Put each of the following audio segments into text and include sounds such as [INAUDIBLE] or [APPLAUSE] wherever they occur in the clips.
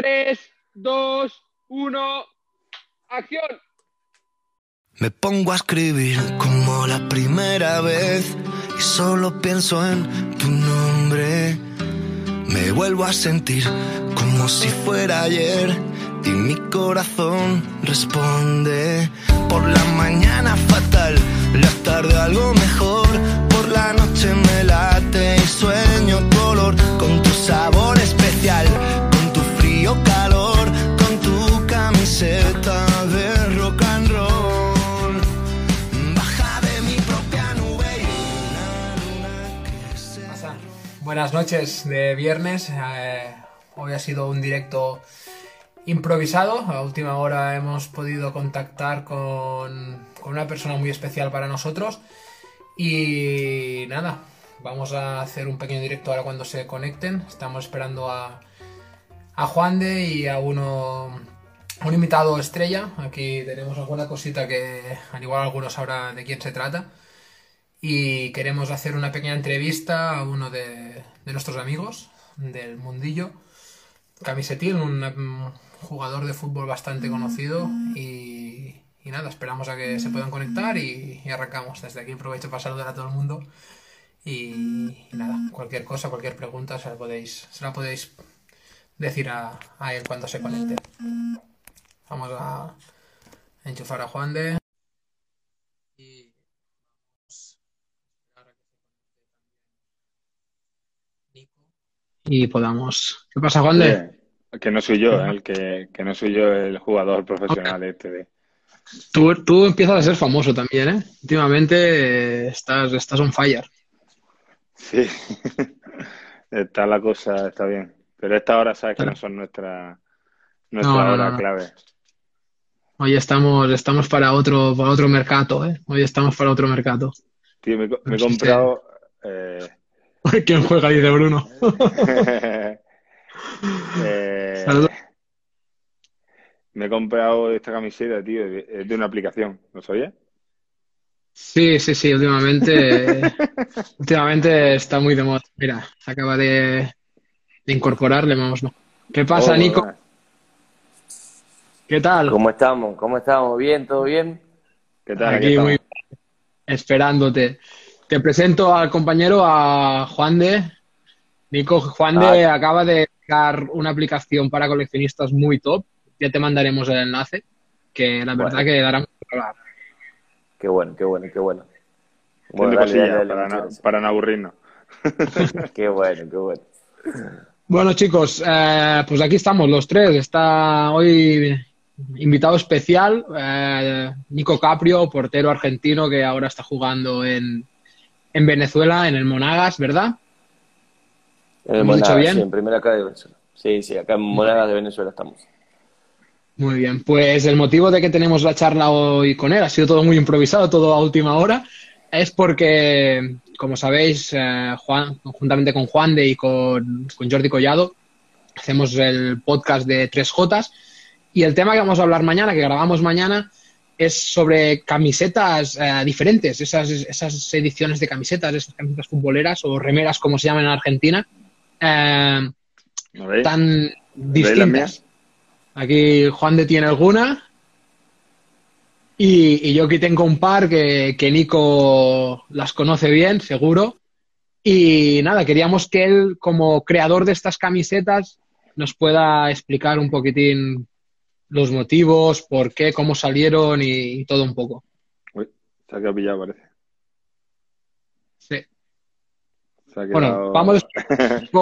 3, 2, 1, acción. Me pongo a escribir como la primera vez y solo pienso en tu nombre. Me vuelvo a sentir como si fuera ayer y mi corazón responde. Por la mañana fatal, la tarde algo mejor. Por la noche me late y sueño color con tu sabor especial, de rock. Baja de mi propia nube? Buenas noches de viernes. Eh, hoy ha sido un directo improvisado. A última hora hemos podido contactar con, una persona muy especial para nosotros. Y nada, vamos a hacer un pequeño directo ahora cuando se conecten. Estamos esperando a Juan de y a uno, un invitado estrella. Aquí tenemos alguna cosita que al igual algunos sabrán de quién se trata. Y queremos hacer una pequeña entrevista a uno de, de nuestros amigos del mundillo. Camisetín, un jugador de fútbol bastante conocido y, y nada, esperamos a que se puedan conectar y, y, arrancamos. Desde aquí aprovecho para saludar a todo el mundo y, y, nada, cualquier cosa, cualquier pregunta se la podéis, se la podéis decir a, a él cuando se conecte. Vamos a enchufar a Juan de... Y y podamos. ¿Qué pasa, Juan de? Que no soy yo, ¿eh? el que, que, no soy yo el jugador profesional este de. Tú, tú empiezas a ser famoso también, ¿eh? Últimamente eh, estás, estás on fire. Sí, [LAUGHS] está la cosa, está bien. Pero esta hora sabes que no son nuestra, nuestra No, no, hora no. clave. Hoy estamos, estamos para otro, para otro mercado, ¿eh? Hoy estamos para otro mercado. Tío, me, me he sí. comprado. [LAUGHS] eh, ¿Quién juega? Dice Bruno. [LAUGHS] eh, me he comprado esta camiseta, tío, de- es de una aplicación, ¿lo sabías? Sí, sí, sí, últimamente, [LAUGHS] últimamente está muy de moda. Mira, se acaba de, de incorporar, le vamos, ¿no? ¿Qué pasa, Oh, Nico? ¿Qué tal? ¿Cómo estamos? ¿Cómo estamos? ¿Bien? ¿Todo bien? ¿Qué tal? Aquí muy esperándote. Te presento al compañero, a Juan de. Nico, Juan de Ah. acaba de sacar una aplicación para coleccionistas muy top. Ya te mandaremos el enlace, que la verdad Bueno. que dará mucho hablar. Qué bueno, qué bueno, qué bueno. Bueno, dale, cosillas dale, dale, para, no, muchachos. para no aburrirnos. [LAUGHS] Qué bueno, qué bueno. Bueno, chicos, eh, pues aquí estamos los tres. Está hoy invitado especial, eh, Nico Caprio, portero argentino que ahora está jugando en, en Venezuela, en el Monagas, ¿verdad? En el ¿Hemos dicho Monagas, bien? sí, en primera acá de Venezuela. Sí, sí, acá en Monagas de Venezuela estamos. Muy bien, pues el motivo de que tenemos la charla hoy con él ha sido todo muy improvisado, todo a última hora, es porque, como sabéis, eh, Juan, conjuntamente con Juan de y con, con Jordi Collado, hacemos el podcast de Tres Jotas y el tema que vamos a hablar mañana, que grabamos mañana, es sobre camisetas eh, diferentes, esas, esas ediciones de camisetas, esas camisetas futboleras o remeras, como se llaman en Argentina, eh, tan ¿Veis las distintas. Aquí Juan de tiene alguna. Y, y yo aquí tengo un par que, que Nico las conoce bien, seguro. Y nada, queríamos que él, como creador de estas camisetas, nos pueda explicar un poquitín los motivos, por qué, cómo salieron y, y todo un poco. Uy, se ha quedado pillado, parece. Sí. Se ha Bueno, vamos, [LAUGHS]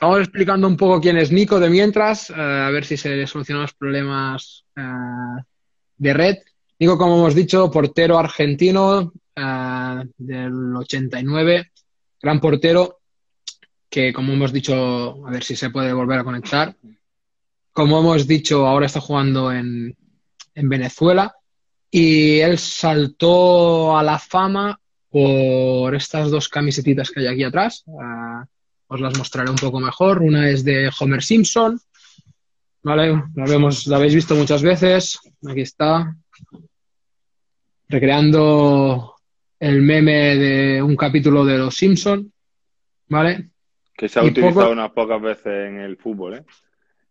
vamos explicando un poco quién es Nico de mientras, eh, a ver si se le solucionan los problemas eh, de red. Nico, como hemos dicho, portero argentino eh, del 89, gran portero que, como hemos dicho, a ver si se puede volver a conectar. Como hemos dicho, ahora está jugando en, en Venezuela y él saltó a la fama por estas dos camisetitas que hay aquí atrás. Ah, os las mostraré un poco mejor. Una es de Homer Simpson. ¿Vale? La, vemos, la habéis visto muchas veces. Aquí está. Recreando el meme de un capítulo de Los Simpson. ¿Vale? Que se ha Y utilizado poco- unas pocas veces en el fútbol, ¿eh?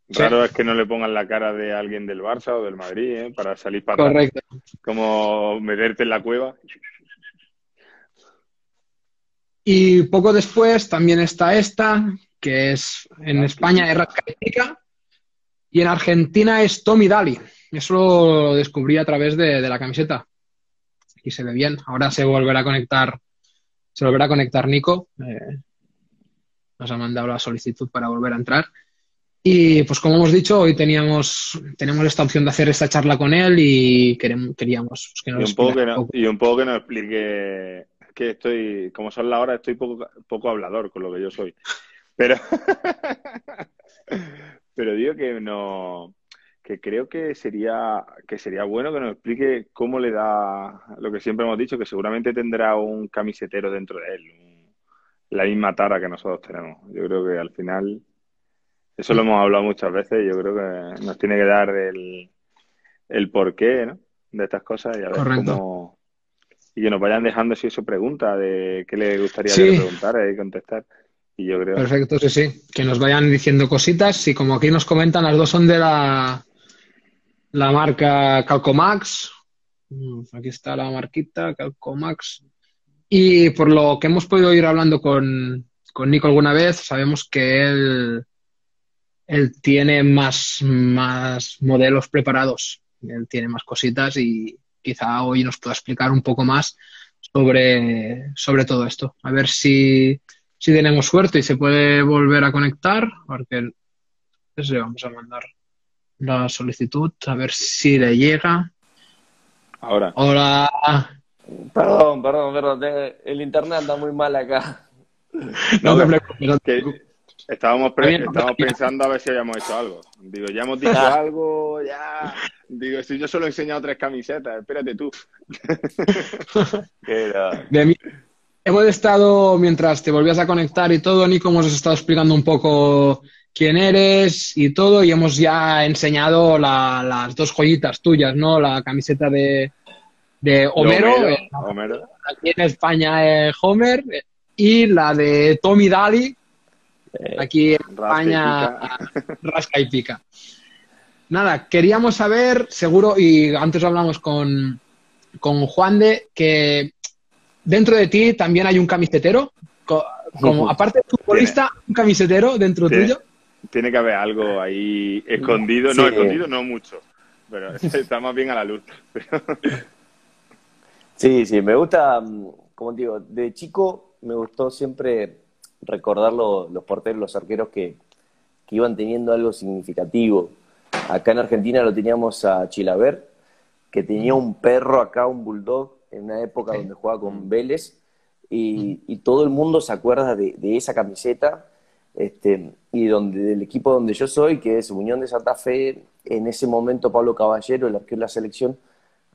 Raro es que no le pongan la cara de alguien del Barça o del Madrid, ¿eh? Para salir para Correcto. Como meterte en la cueva. Y poco después también está esta, que es en España es Rascaipica y en Argentina es Tommy Daly. Eso lo descubrí a través de, de la camiseta. Y se ve bien. Ahora se volverá a conectar, se volverá a conectar Nico. Eh, nos ha mandado la solicitud para volver a entrar. Y pues como hemos dicho, hoy teníamos, teníamos esta opción de hacer esta charla con él y queremos, queríamos pues, que nos Y un, poco que no- poco. y un poco que nos explique que estoy, como son las horas, estoy poco, poco hablador con lo que yo soy. Pero, [LAUGHS] pero digo que no, que creo que sería, que sería bueno que nos explique cómo le da lo que siempre hemos dicho, que seguramente tendrá un camisetero dentro de él, un- la misma tara que nosotros tenemos. Yo creo que al final, eso lo hemos hablado muchas veces, y yo creo que nos tiene que dar el, el porqué, ¿no? De estas cosas y a ver Correcto. cómo, y que nos vayan dejando si eso pregunta de qué le gustaría Sí. que le preguntara y contestar. Y yo creo, Perfecto, sí, sí. Que nos vayan diciendo cositas. Y como aquí nos comentan, las dos son de la, la marca Calcomax. Mm, Aquí está la marquita, Calcomax. Y por lo que hemos podido ir hablando con, con Nico alguna vez, sabemos que él, él tiene más, más modelos preparados. Él tiene más cositas y quizá hoy nos pueda explicar un poco más sobre, sobre todo esto. A ver si, si tenemos suerte y se puede volver a conectar, porque pues le vamos a mandar la solicitud, a ver si le llega. ahora, Hola. Perdón, perdón, perdón. te- El internet anda muy mal acá. No no que preocupes. Estábamos, pre- estábamos pensando a ver si habíamos hecho algo. Digo, ya hemos dicho Ah. algo, ya. Digo, si yo solo he enseñado tres camisetas, espérate tú. [LAUGHS] De mí- Hemos estado, mientras te volvías a conectar y todo, Nico, hemos estado explicando un poco quién eres y todo, y hemos ya enseñado la- las dos joyitas tuyas, ¿no? La camiseta de, de Homero, Homero, eh, Homero. aquí en España eh, Homer, y la de Tommy Daly, aquí en España pica. [LAUGHS] rasca y pica. Nada, queríamos saber, seguro, y antes hablamos con, con Juan de, que dentro de ti también hay un camisetero, co- como aparte de futbolista, un camisetero dentro Tiene- tuyo. Tiene que haber algo ahí escondido, no escondido, no mucho, pero [LAUGHS] está más bien a la luz. Sí, sí, me gusta, mm, como te digo, de chico me gustó siempre recordar lo- los porteros, los arqueros que, que iban teniendo algo significativo. Acá en Argentina lo teníamos a Chilaver, que tenía un perro acá, un bulldog, en una época donde jugaba con Vélez, y, y todo el mundo se acuerda de, de esa camiseta, este, y donde, del equipo donde yo soy, que es Unión de Santa Fe, en ese momento Pablo Caballero, el arquero de la selección,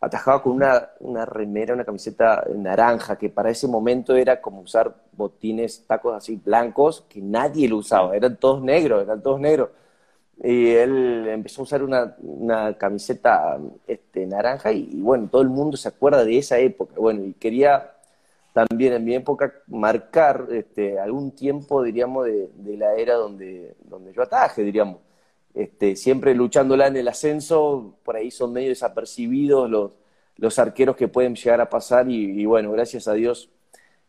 atajaba con una, una remera, una camiseta naranja, que para ese momento era como usar botines, tacos así blancos, que nadie lo usaba, eran todos negros, eran todos negros. Y él empezó a usar una, una camiseta este, naranja y, y bueno, todo el mundo se acuerda de esa época. Bueno, y quería también en mi época marcar este, algún tiempo, diríamos, de, de la era donde, donde yo ataje, diríamos. Este, siempre luchándola en el ascenso, por ahí son medio desapercibidos los, los arqueros que pueden llegar a pasar y, y bueno, gracias a Dios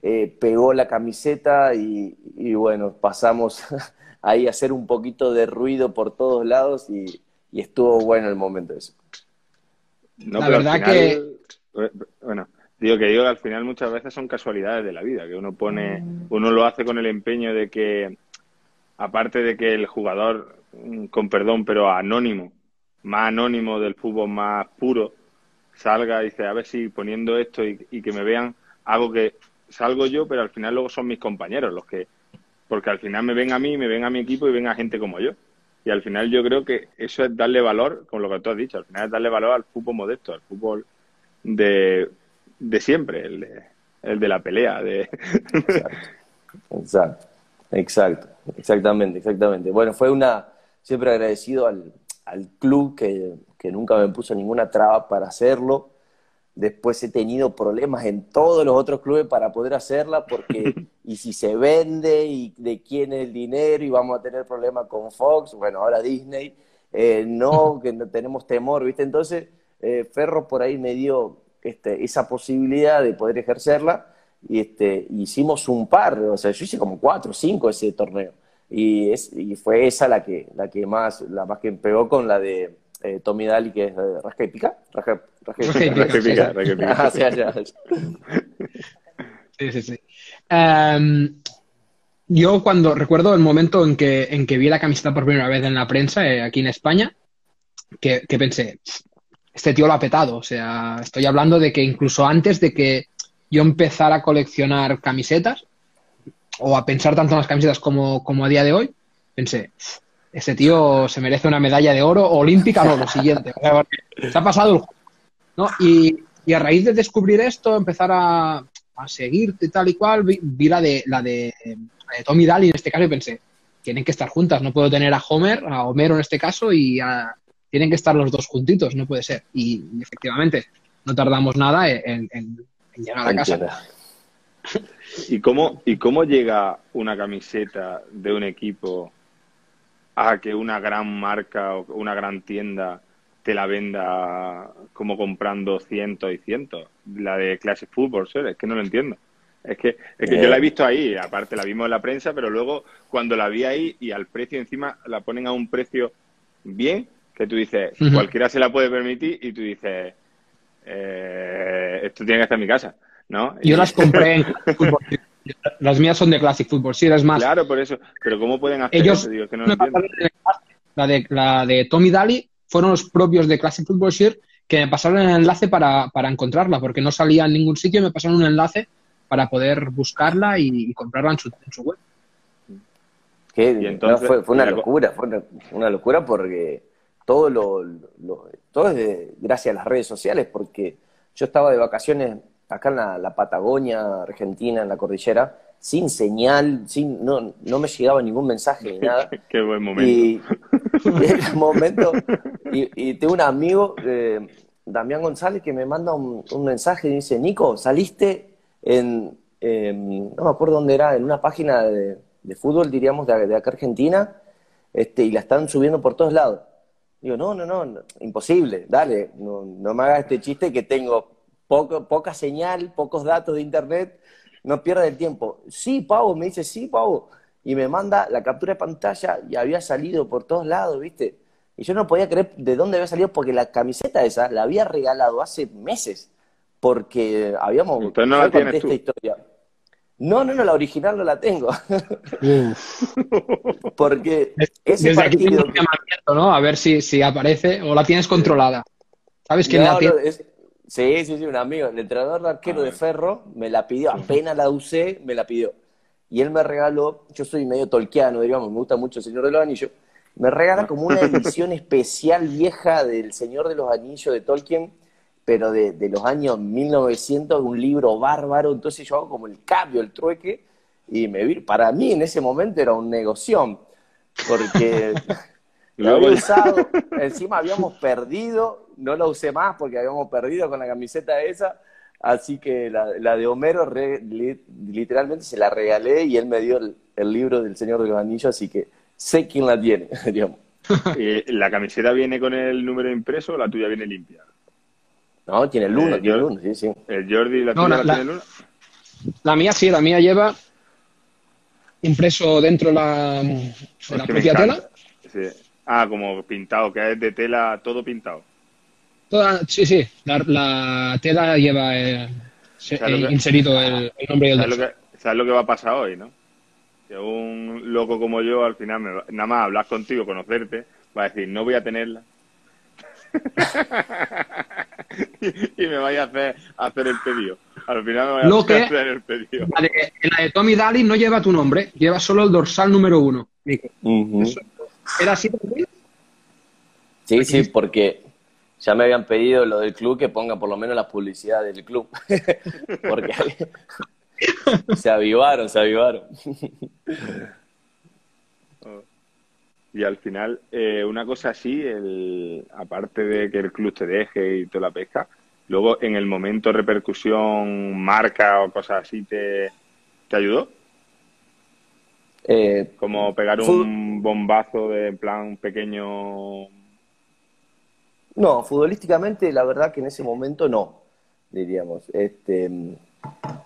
eh, pegó la camiseta y, y bueno, pasamos [LAUGHS] ahí a hacer un poquito de ruido por todos lados y, y estuvo bueno el momento ese. No, La pero al verdad final, que- eh, Bueno, digo que digo que al final muchas veces son casualidades de la vida, que uno pone, uno lo hace con el empeño de que, aparte de que el jugador, mm, con perdón, pero anónimo, más anónimo del fútbol más puro, salga y dice, a ver si poniendo esto y, que me vean, hago que salgo yo, pero al final luego son mis compañeros los que, porque al final me ven a mí, me ven a mi equipo y ven a gente como yo. Y al final yo creo que eso es darle valor, con lo que tú has dicho, al final es darle valor al fútbol modesto, al fútbol de, de siempre, el de, el de la pelea. De... Exacto, exacto, exactamente, exactamente. Bueno, fue una, siempre agradecido al, al club que, que nunca me puso ninguna traba para hacerlo. Después he tenido problemas en todos los otros clubes para poder hacerla, porque [LAUGHS] y si se vende y de quién es el dinero y vamos a tener problemas con Fox, bueno, ahora Disney, eh, no, [LAUGHS] que no tenemos temor, ¿viste? Entonces, eh, Ferro por ahí me dio este, esa posibilidad de poder ejercerla y este, hicimos un par, o sea, yo hice como cuatro o cinco ese torneo y, es, y fue esa la que, la que más, la más que pegó con la de eh, Tommy Daly, que es de Rasca y Pica. Rasca, y Pica. [LAUGHS] Ah, sí, sí, sí. Em, yo cuando recuerdo el momento en que, en que vi la camiseta por primera vez en la prensa eh, aquí en España, que, que, pensé, este tío lo ha petado. O sea, estoy hablando de que incluso antes de que yo empezara a coleccionar camisetas o a pensar tanto en las camisetas como, como a día de hoy, pensé, ese tío se merece una medalla de oro olímpica o lo siguiente. [LAUGHS] se ha pasado el juego. ¿no? Y, a raíz de descubrir esto, empezar a, a seguirte tal y cual, vi, la, de, la, de, Tommy Daly en este caso y pensé, tienen que estar juntas, no puedo tener a Homer, a Homero en este caso, y tienen que estar los dos juntitos, no puede ser. Y, efectivamente, no tardamos nada en, llegar a casa. [LAUGHS] ¿Y cómo, ¿Y cómo llega una camiseta de un equipo a que una gran marca o una gran tienda te la venda como comprando cientos y cientos. La de Classic Football, ¿sabes? Es que no lo entiendo. Es que, es que yo la he visto ahí, aparte la vimos en la prensa, pero luego cuando la vi ahí y al precio encima la ponen a un precio bien, que tú dices, cualquiera se la puede permitir y tú dices, eh, esto tiene que estar en mi casa, ¿no? Yo las [LAUGHS] compré en Las mías son de Classic Football, sí, es más. Claro, por eso. Pero ¿cómo pueden hacer eso? que no la, de, la de Tommy Daly fueron los propios de Classic Football Share que me pasaron el enlace para, encontrarla, porque no salía en ningún sitio y me pasaron un enlace para poder buscarla y, comprarla en su, web. fue, una locura, fue una, locura porque todo lo, todo es gracias a las redes sociales, porque yo estaba de vacaciones acá en la, Patagonia Argentina, en la cordillera, sin señal, sin, no, no me llegaba ningún mensaje ni nada. [LAUGHS] Qué buen momento. Y, y momento, y, tengo un amigo, eh, Damián González, que me manda un, mensaje y dice, Nico, saliste en, no me acuerdo dónde era, en una página de, fútbol, diríamos, de, acá Argentina, este, y la están subiendo por todos lados. Digo, no, no, no, imposible, dale, no, no me hagas este chiste que tengo poco, poca señal, pocos datos de internet, no pierda el tiempo. Sí, Pau, me dice, sí, Pau. Y me manda la captura de pantalla y había salido por todos lados, ¿viste? Y yo no podía creer de dónde había salido porque la camiseta esa la había regalado hace meses. Porque habíamos Entonces no la tienes esta historia. No, no, no, la original no la tengo. [LAUGHS] porque ese Desde partido... aquí ¿no? A ver si, si aparece o la tienes controlada. ¿Sabes quién la tiene? Sí, sí, sí, un amigo. El entrenador de arquero de Ferro me la pidió, apenas la usé, me la pidió. Y él me regaló, yo soy medio tolkiano, digamos, me gusta mucho el Señor de los Anillos, me regala como una edición [LAUGHS] especial vieja del Señor de los Anillos de Tolkien, pero de, de los años 1900, un libro bárbaro, entonces yo hago como el cambio, el trueque, y me vi, para mí en ese momento era un negoción, porque [LAUGHS] lo había usado, [LAUGHS] encima habíamos perdido, no la usé más porque habíamos perdido con la camiseta esa, así que la, de Homero literalmente se la regalé y él me dio el, libro del Señor de los Anillos, así que sé quién la tiene, [LAUGHS] digamos. [LAUGHS] Eh, ¿La camiseta viene con el número impreso o la tuya viene limpia? No, tiene el 1, tiene el 1, sí, sí. ¿El Jordi la tuya la, tiene el 1? La mía sí, la mía lleva impreso dentro la, de la propia tela. Ah, como pintado, que es de tela todo pintado sí, sí, la, tela lleva eh, inserido el, nombre y el ¿sabes lo, que, ¿Sabes lo que va a pasar hoy, no? Que un loco como yo, al final, nada más hablar contigo, conocerte, va a decir, no voy a tenerla. [LAUGHS] y, me vaya a hacer, hacer el pedido. Al final me voy a hacer el pedido. La de, la de Tommy Daly no lleva tu nombre, lleva solo el dorsal número uno. ¿Era así? Sí, sí, porque ya me habían pedido lo del club que ponga por lo menos la publicidad del club. [LAUGHS] Porque [LAUGHS] se avivaron, se avivaron. Y al final, eh, una cosa así, el, aparte de que el club te deje y toda la pesca, Luego, en el momento repercusión, marca o cosas así, ¿te, te ayudó? Eh, Como pegar un bombazo de plan pequeño. No, futbolísticamente la verdad que en ese momento no, diríamos. Este,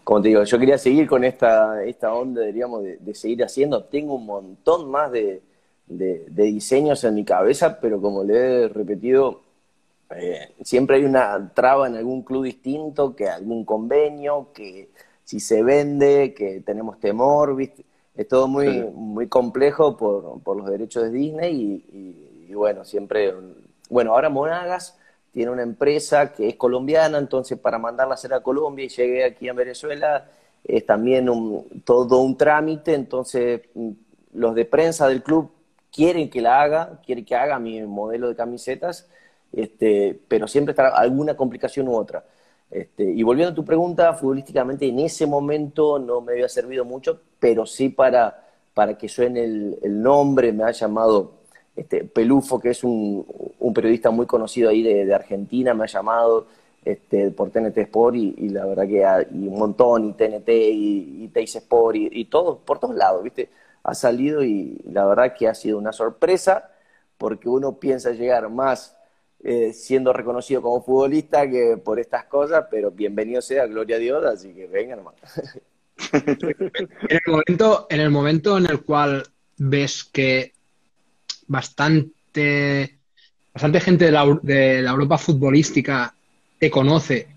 como te digo, yo quería seguir con esta, esta onda, diríamos, de, de seguir haciendo. Tengo un montón más de, de- de diseños en mi cabeza, pero como le he repetido, eh, siempre hay una traba en algún club distinto, que algún convenio, que si se vende, que tenemos temor, ¿viste? Es todo muy, Sí. muy complejo por, por los derechos de Disney y, y- y bueno, siempre... Bueno, ahora Monagas tiene una empresa que es colombiana, entonces para mandarla a hacer a Colombia y llegué aquí a Venezuela es también un, todo un trámite, entonces mm, los de prensa del club quieren que la haga, quieren que haga mi modelo de camisetas, este, pero siempre está alguna complicación u otra. Este, y volviendo a tu pregunta, futbolísticamente en ese momento no me había servido mucho, pero sí para, para que suene el, el nombre, me ha llamado este, Pelufo, que es un, periodista muy conocido ahí de, Argentina, me ha llamado este, por TNT Sport y, la verdad que un montón, y TNT, y, y Sport, y, y por todos lados, ¿viste? Ha salido y la verdad que ha sido una sorpresa porque uno piensa llegar más eh, siendo reconocido como futbolista que por estas cosas, pero bienvenido sea, gloria a Dios, así que venga nomás. En el momento, en el momento en el cual ves que bastante, bastante gente de la, de la Europa futbolística te conoce,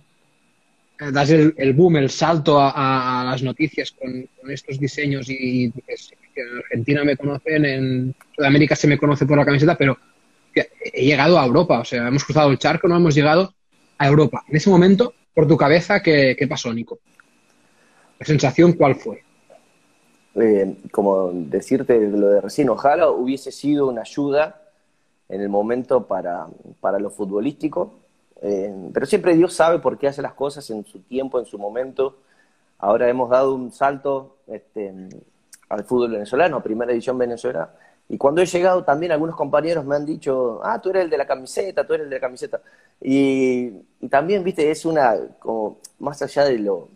eh, das el, el boom, el salto a, las noticias con, con estos diseños y dices, en Argentina me conocen, en Sudamérica se me conoce por la camiseta, pero he llegado a Europa, o sea, hemos cruzado el charco, no hemos llegado a Europa. En ese momento, por tu cabeza, ¿qué, qué pasó, Nico? ¿La sensación cuál fue? eh, como decirte lo de recién, ojalá hubiese sido una ayuda en el momento para, para lo futbolístico, eh, pero siempre Dios sabe por qué hace las cosas en su tiempo, en su momento. Ahora hemos dado un salto este, al fútbol venezolano, a primera división venezolana, y cuando he llegado también algunos compañeros me han dicho, ah, tú eres el de la camiseta, tú eres el de la camiseta. Y, y también, viste, es una, como más allá de lo,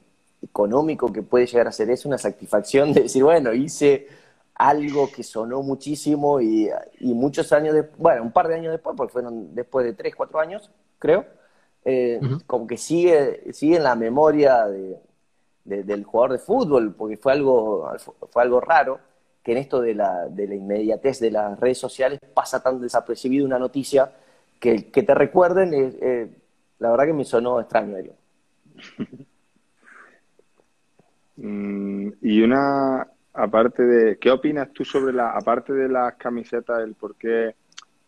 económico que puede llegar a ser, es una satisfacción de decir, bueno, hice algo que sonó muchísimo y, y muchos años después, bueno, un par de años después, porque fueron después de tres, cuatro años, creo, eh, Ujú. como que sigue, sigue en la memoria de, de- del jugador de fútbol, porque fue algo, fue algo raro, que en esto de la, de la inmediatez de las redes sociales pasa tan desapercibido una noticia que, te recuerden, eh, eh, la verdad que me sonó extraño. Mm, y una, aparte de, ¿qué opinas tú sobre la, aparte de las camisetas, el por qué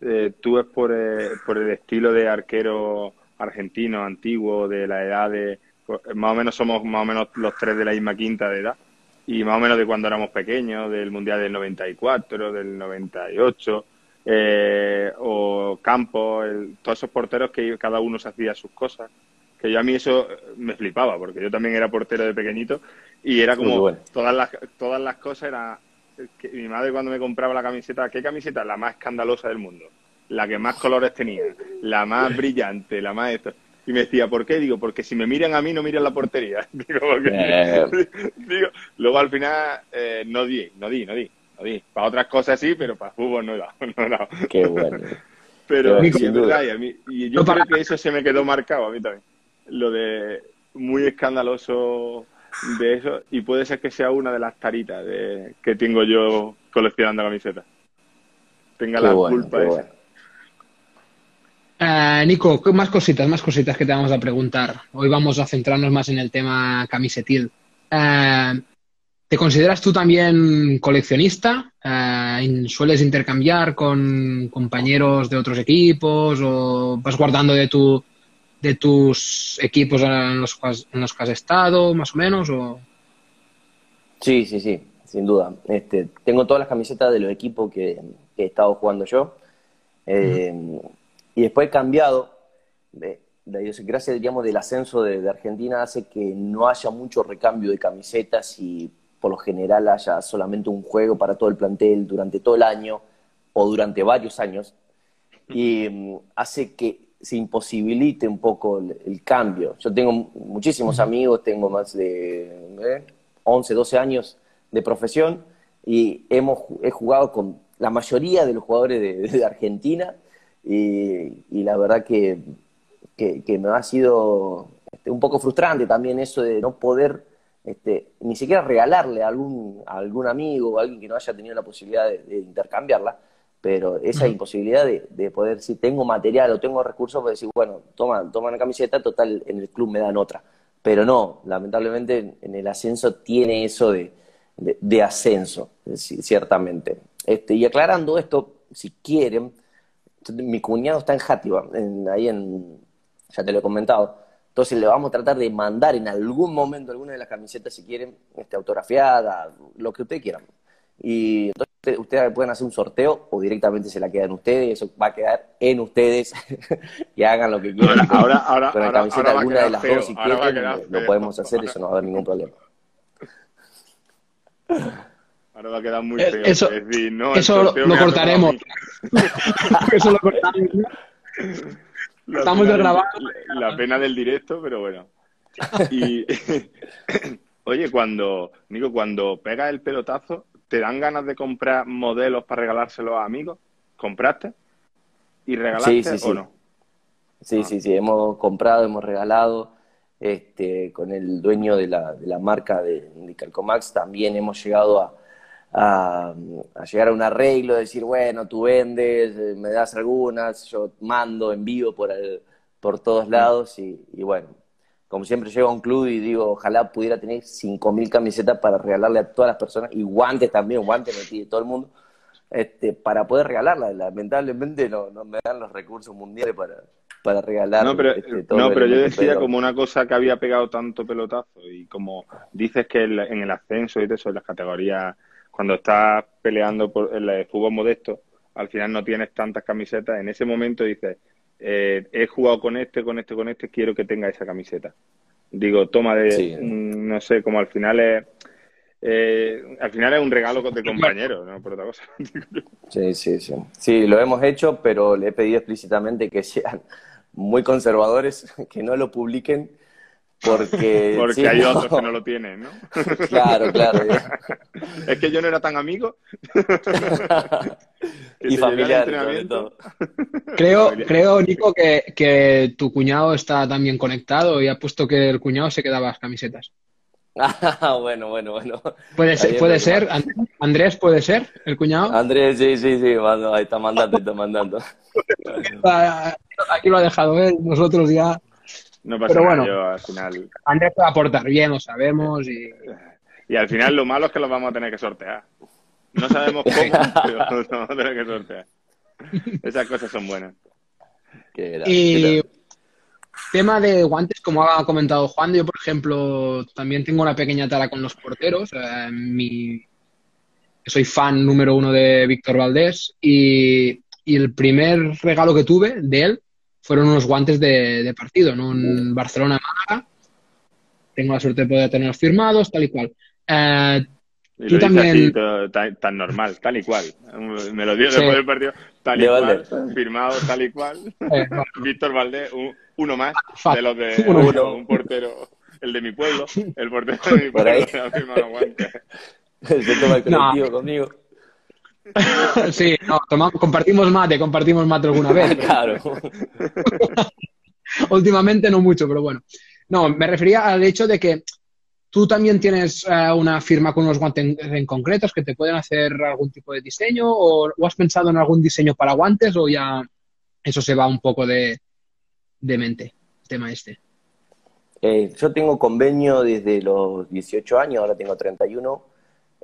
eh, tú es por, eh, por el estilo de arquero argentino antiguo, de la edad de, pues, más o menos somos más o menos los tres de la misma quinta de edad, y más o menos de cuando éramos pequeños, del Mundial del 94, del 98, eh, o Campos, el- todos esos porteros que cada uno se hacía sus cosas, que yo a mí eso me flipaba, porque yo también era portero de pequeñito, y era como bueno. todas las todas las cosas era que mi madre cuando me compraba la camiseta ¿qué camiseta? la más escandalosa del mundo la que más colores tenía la más brillante la más esto y me decía ¿por qué? digo porque si me miran a mí no miran la portería [LAUGHS] digo, porque- Eh. [LAUGHS] digo, luego al final eh, no di no di no di no di para otras cosas sí pero para fútbol no he dado, [LAUGHS] no he dado. Qué bueno. Pero sí, es verdad, y, a mí, y yo No, creo para- que eso se me quedó marcado a mí también. Lo de muy escandaloso de eso, y puede ser que sea una de las taritas de, que tengo yo coleccionando camisetas. Tenga Qué la bueno, culpa esa. bueno. Eh, Nico, ¿qué más cositas, más cositas que te vamos a preguntar. Hoy vamos a centrarnos más en el tema camisetil. Eh, ¿Te consideras tú también coleccionista? Eh, ¿Sueles intercambiar con compañeros de otros equipos o vas guardando de tu de tus equipos en los, que has- en los que has estado, más o menos? O... Sí, sí, sí, sin duda. Este, tengo todas las camisetas de los equipos que, que he estado jugando yo. Eh, Y después he cambiado. De, la idiosincrasia, diríamos, del ascenso de, de Argentina hace que no haya mucho recambio de camisetas y por lo general haya solamente un juego para todo el plantel durante todo el año o durante varios años. Y mm, hace que se imposibilite un poco el, cambio. Yo tengo muchísimos amigos, tengo más de 11, 12 años de profesión y hemos, he jugado con la mayoría de los jugadores de, Argentina y, la verdad que, que, me ha sido este, un poco frustrante también eso de no poder este, ni siquiera regalarle a algún, algún amigo o a alguien que no haya tenido la posibilidad de, intercambiarla, pero esa imposibilidad de, poder, si tengo material o tengo recursos, pues decir, bueno, toma, toma una camiseta, total, en el club me dan otra. Pero no, lamentablemente en el ascenso tiene eso de, de, ascenso, ciertamente. Este, y aclarando esto, si quieren, mi cuñado está en Játiva, ahí en, ya te lo he comentado, entonces le vamos a tratar de mandar en algún momento alguna de las camisetas, si quieren, este, autografiada, lo que ustedes quieran. Y entonces ustedes pueden hacer un sorteo o directamente se la quedan ustedes, eso va a quedar en ustedes [LAUGHS] y hagan lo que quieran. Ahora, ahora, con la camiseta alguna de las dos si quieren, lo podemos hacer, eso no va a haber ningún problema. [LAUGHS] Ahora va a quedar muy eh, feo. Eso, [LAUGHS] eso lo, cortaremos. eso lo cortaremos. Estamos de grabar. La, pena del directo, pero bueno. Y, [LAUGHS] oye, cuando, Nico, cuando pega el pelotazo, ¿te dan ganas de comprar modelos para regalárselos a amigos? ¿Compraste? ¿Y regalaste sí, sí, o no? Sí, sí, sí, hemos comprado, hemos regalado este, con el dueño de la, de la marca de, Calcomax, también hemos llegado a, a, llegar a un arreglo, decir, bueno, tú vendes, eh, me das algunas, yo mando, envío por, por todos lados y, bueno, como siempre llego a un club y digo, ojalá pudiera tener 5.000 camisetas para regalarle a todas las personas y guantes también, guantes me pide todo el mundo, este, para poder regalarla. Lamentablemente no, no me dan los recursos mundiales para, para regalar. No, pero, este, no, pero yo decía como una cosa que había pegado tanto pelotazo y como dices que en el ascenso y eso, en las categorías, cuando estás peleando por el fútbol modesto, al final no tienes tantas camisetas, en ese momento dices, eh, he jugado con este, con este, con este, quiero que tenga esa camiseta. Digo, toma de, mm, no sé, como al final es... Eh, al final es un regalo de compañero, no por otra cosa. [LAUGHS] sí, sí, sí. Sí, lo hemos hecho, pero le he pedido explícitamente que sean muy conservadores [LAUGHS] que no lo publiquen porque... [LAUGHS] Porque hay otros que no lo tienen, ¿no? [LAUGHS] claro, claro. [LAUGHS] es que yo no era tan amigo. y familiar, Creo, creo, Nico, que, que, tu cuñado está también conectado y ha puesto que el cuñado se quedaba las camisetas. Ah, bueno, bueno, bueno. Puede ser, puede ser. Andrés, ¿puede ser el cuñado? Andrés, sí, sí, sí, ahí está mandando, está mandando. Aquí lo ha dejado él, nosotros ya. No pasa nada, yo al final. Andrés puede aportar bien, lo sabemos. Y... y al final lo malo es que los vamos a tener que sortear. No sabemos cómo, [LAUGHS] [LAUGHS] pero los vamos a tener que sortear. Esas cosas son buenas. Y tema de guantes, como ha comentado Juan, yo por ejemplo también tengo una pequeña tara con los porteros. Eh, mi... Soy fan número uno de Víctor Valdés y y el primer regalo que tuve de él fueron unos guantes de, partido, en un Barcelona-Málaga. Tengo la suerte de poder tenerlos firmados, tal y cual. Eh, tú también. tan, normal, tal y cual. Me lo dio después del partido, tal y cual, firmado tal y cual. [LAUGHS] Eh, Víctor Valdés, uno más de los de [LAUGHS] un portero, el de mi pueblo, el portero [LAUGHS] de mi pueblo, que ha firmado los guantes. Se toma el colectivo conmigo. [LAUGHS] sí, no, compartimos mate, compartimos mate alguna vez. claro. [LAUGHS] Últimamente no mucho, pero bueno. No, me refería al hecho de que tú también tienes eh, una firma con unos guantes en, concretos que te pueden hacer algún tipo de diseño o, has pensado en algún diseño para guantes o ya eso se va un poco de, mente, el tema este. Eh, yo tengo convenio desde los 18 años, ahora tengo 31,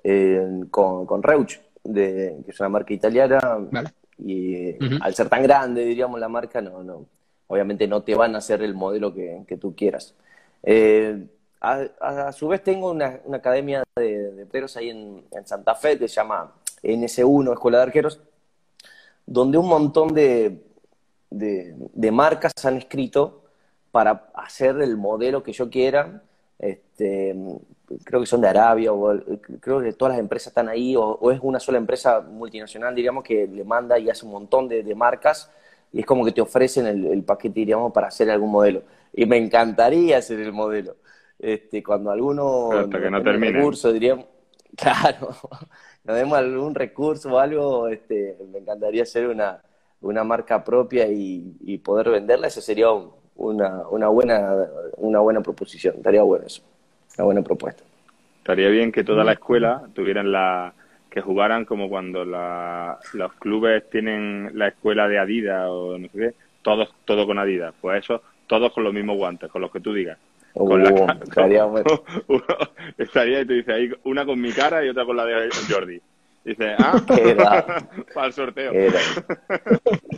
eh, con, con Reuch de, que es una marca italiana, y al ser tan grande, diríamos, la marca, no, no, obviamente no te van a hacer el modelo que, tú quieras. Eh, a, su vez tengo una, academia de, de ahí en, Santa Fe que se llama NS1, Escuela de Arqueros, donde un montón de, de, marcas han escrito para hacer el modelo que yo quiera. Este, creo que son de Arabia, o creo que todas las empresas están ahí, o, es una sola empresa multinacional, diríamos, que le manda y hace un montón de, marcas y es como que te ofrecen el, paquete, diríamos, para hacer algún modelo. Y me encantaría hacer el modelo. Este, cuando alguno hasta que no termine. recurso, diríamos, [LAUGHS] claro, [LAUGHS] nos demos algún recurso o algo, este, me encantaría hacer una, una marca propia y, poder venderla, eso sería una, una, buena, una buena proposición, estaría bueno eso, una buena propuesta. Estaría bien que toda la escuela tuvieran la que jugaran como cuando los clubes tienen la escuela de Adidas o no sé qué, todos todo con Adidas, pues eso, todos con los mismos guantes, con los que tú digas. con la, uh, estaría, [LAUGHS] estaría y tú dices ahí una con mi cara y otra con la de Jordi. Dice, ah, [LAUGHS] [LAUGHS] para el sorteo.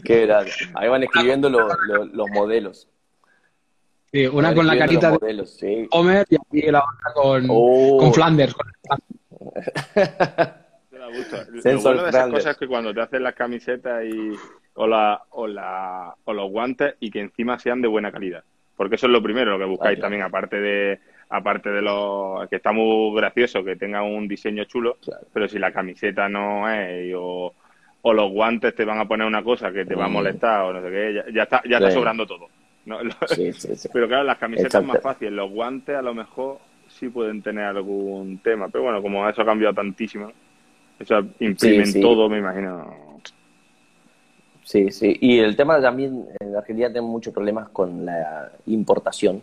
¿Qué era? Ahí van escribiendo los modelos. Sí, una con la carita de Homer y aquí la otra con, oh. con Flanders. Con [LAUGHS] Lo bueno de esas cosas es que cuando te hacen las camisetas y, o, la, o, la, o los guantes y que encima sean de buena calidad. Porque eso es lo primero, lo que buscáis también, aparte de aparte de lo que está muy gracioso, que tenga un diseño chulo, pero si la camiseta no es o, o, los guantes te van a poner una cosa que te va a mm. molestar o no sé qué, ya, está, ya está sobrando todo. [LAUGHS] Pero claro, las camisetas es más fácil, los guantes a lo mejor sí pueden tener algún tema, pero bueno, como eso ha cambiado tantísimo, eso imprimen todo, me imagino. Sí, sí. Y el tema también, en Argentina tenemos muchos problemas con la importación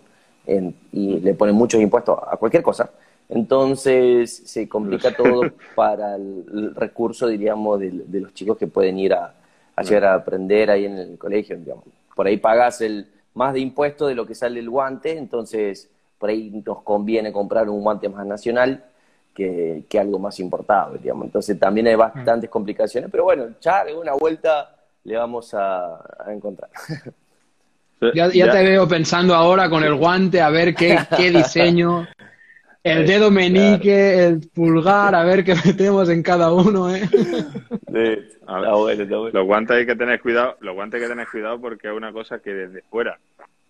y le ponen muchos impuestos a cualquier cosa. Entonces se complica todo [LAUGHS] para el, recurso, diríamos, de, los chicos que pueden ir a, a llegar a aprender ahí en el colegio. Digamos. Por ahí pagas el más de impuesto de lo que sale el guante, entonces por ahí nos conviene comprar un guante más nacional que, algo más importado, digamos. Entonces también hay bastantes complicaciones, pero bueno, ya de una vuelta le vamos a, encontrar. [LAUGHS] Ya, te veo pensando ahora con el guante a ver qué, qué diseño, [LAUGHS] el dedo menique, el pulgar, a ver qué [LAUGHS] metemos en cada uno, ¿eh? Los guantes hay que tener cuidado, los guantes hay que tener cuidado porque es una cosa que desde fuera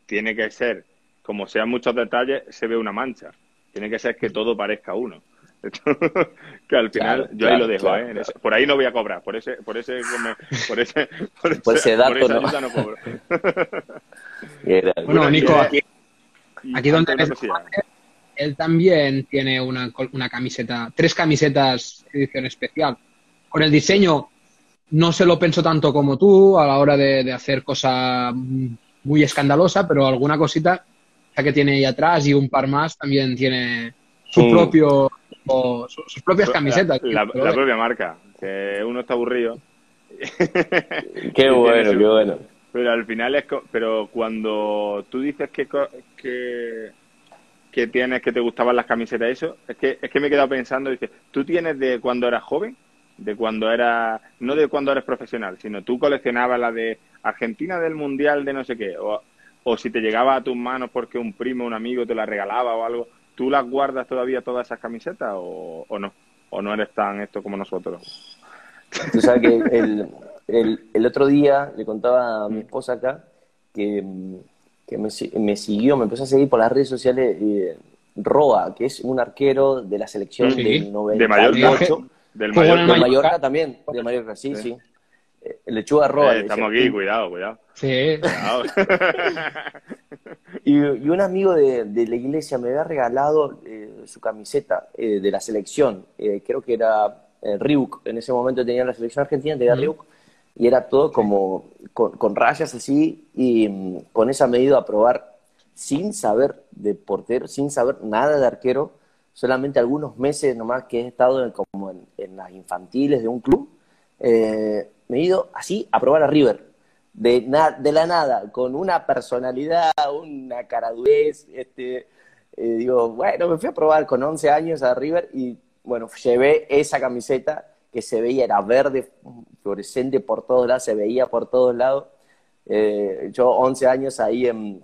tiene que ser, como sean muchos detalles, se ve una mancha. Tiene que ser que todo parezca uno. [LAUGHS] que al final yo ahí lo dejo, ¿eh? Por ahí no voy a cobrar, por ese, por ese, por ese, por [LAUGHS] ese, dato no. no cobro. bueno, Nico, aquí, aquí donde él también tiene una, una camiseta, tres camisetas edición especial. Con el diseño no se lo pensó tanto como tú a la hora de, hacer cosa muy escandalosa, pero alguna cosita que tiene ahí atrás y un par más también tiene su propio sus propias camisetas. La, propia marca, que uno está aburrido. qué [LAUGHS] bueno, qué bueno. Pero al final es, pero cuando tú dices que, que que tienes que te gustaban las camisetas eso, es que, es que me he quedado pensando, dice, ¿tú tienes de cuando eras joven? De cuando era, no de cuando eres profesional, sino tú coleccionabas la de Argentina del Mundial de no sé qué, o, o si te llegaba a tus manos porque un primo, un amigo te la regalaba o algo, ¿tú las guardas todavía todas esas camisetas o, o no? ¿O no eres tan esto como nosotros? Tú sabes que el, el, el otro día le contaba a mi esposa acá que que me, me, siguió, me empezó a seguir por las redes sociales, eh, Roa, que es un arquero de la selección del 98. De Mallorca. Del Mallorca. también, de Mallorca, sí, sí. Eh, lechuga Roa. Eh, estamos aquí, cuidado, cuidado. Sí. [LAUGHS] y, y, un amigo de, de, la iglesia me había regalado eh, su camiseta de la selección, creo que era Ryuk, en ese momento tenía la selección argentina, tenía Ryuk y era todo como con, rayas así y mm, con esa medida a probar sin saber de portero, sin saber nada de arquero, solamente algunos meses nomás que he estado en, como en, las infantiles de un club, eh, me he ido así a probar a River, de, de la nada, con una personalidad, una caradurez, este, eh, digo, bueno, me fui a probar con 11 años a River y bueno, llevé esa camiseta que se veía, era verde, fluorescente por todos lados, se veía por todos lados. Eh, yo 11 años ahí en,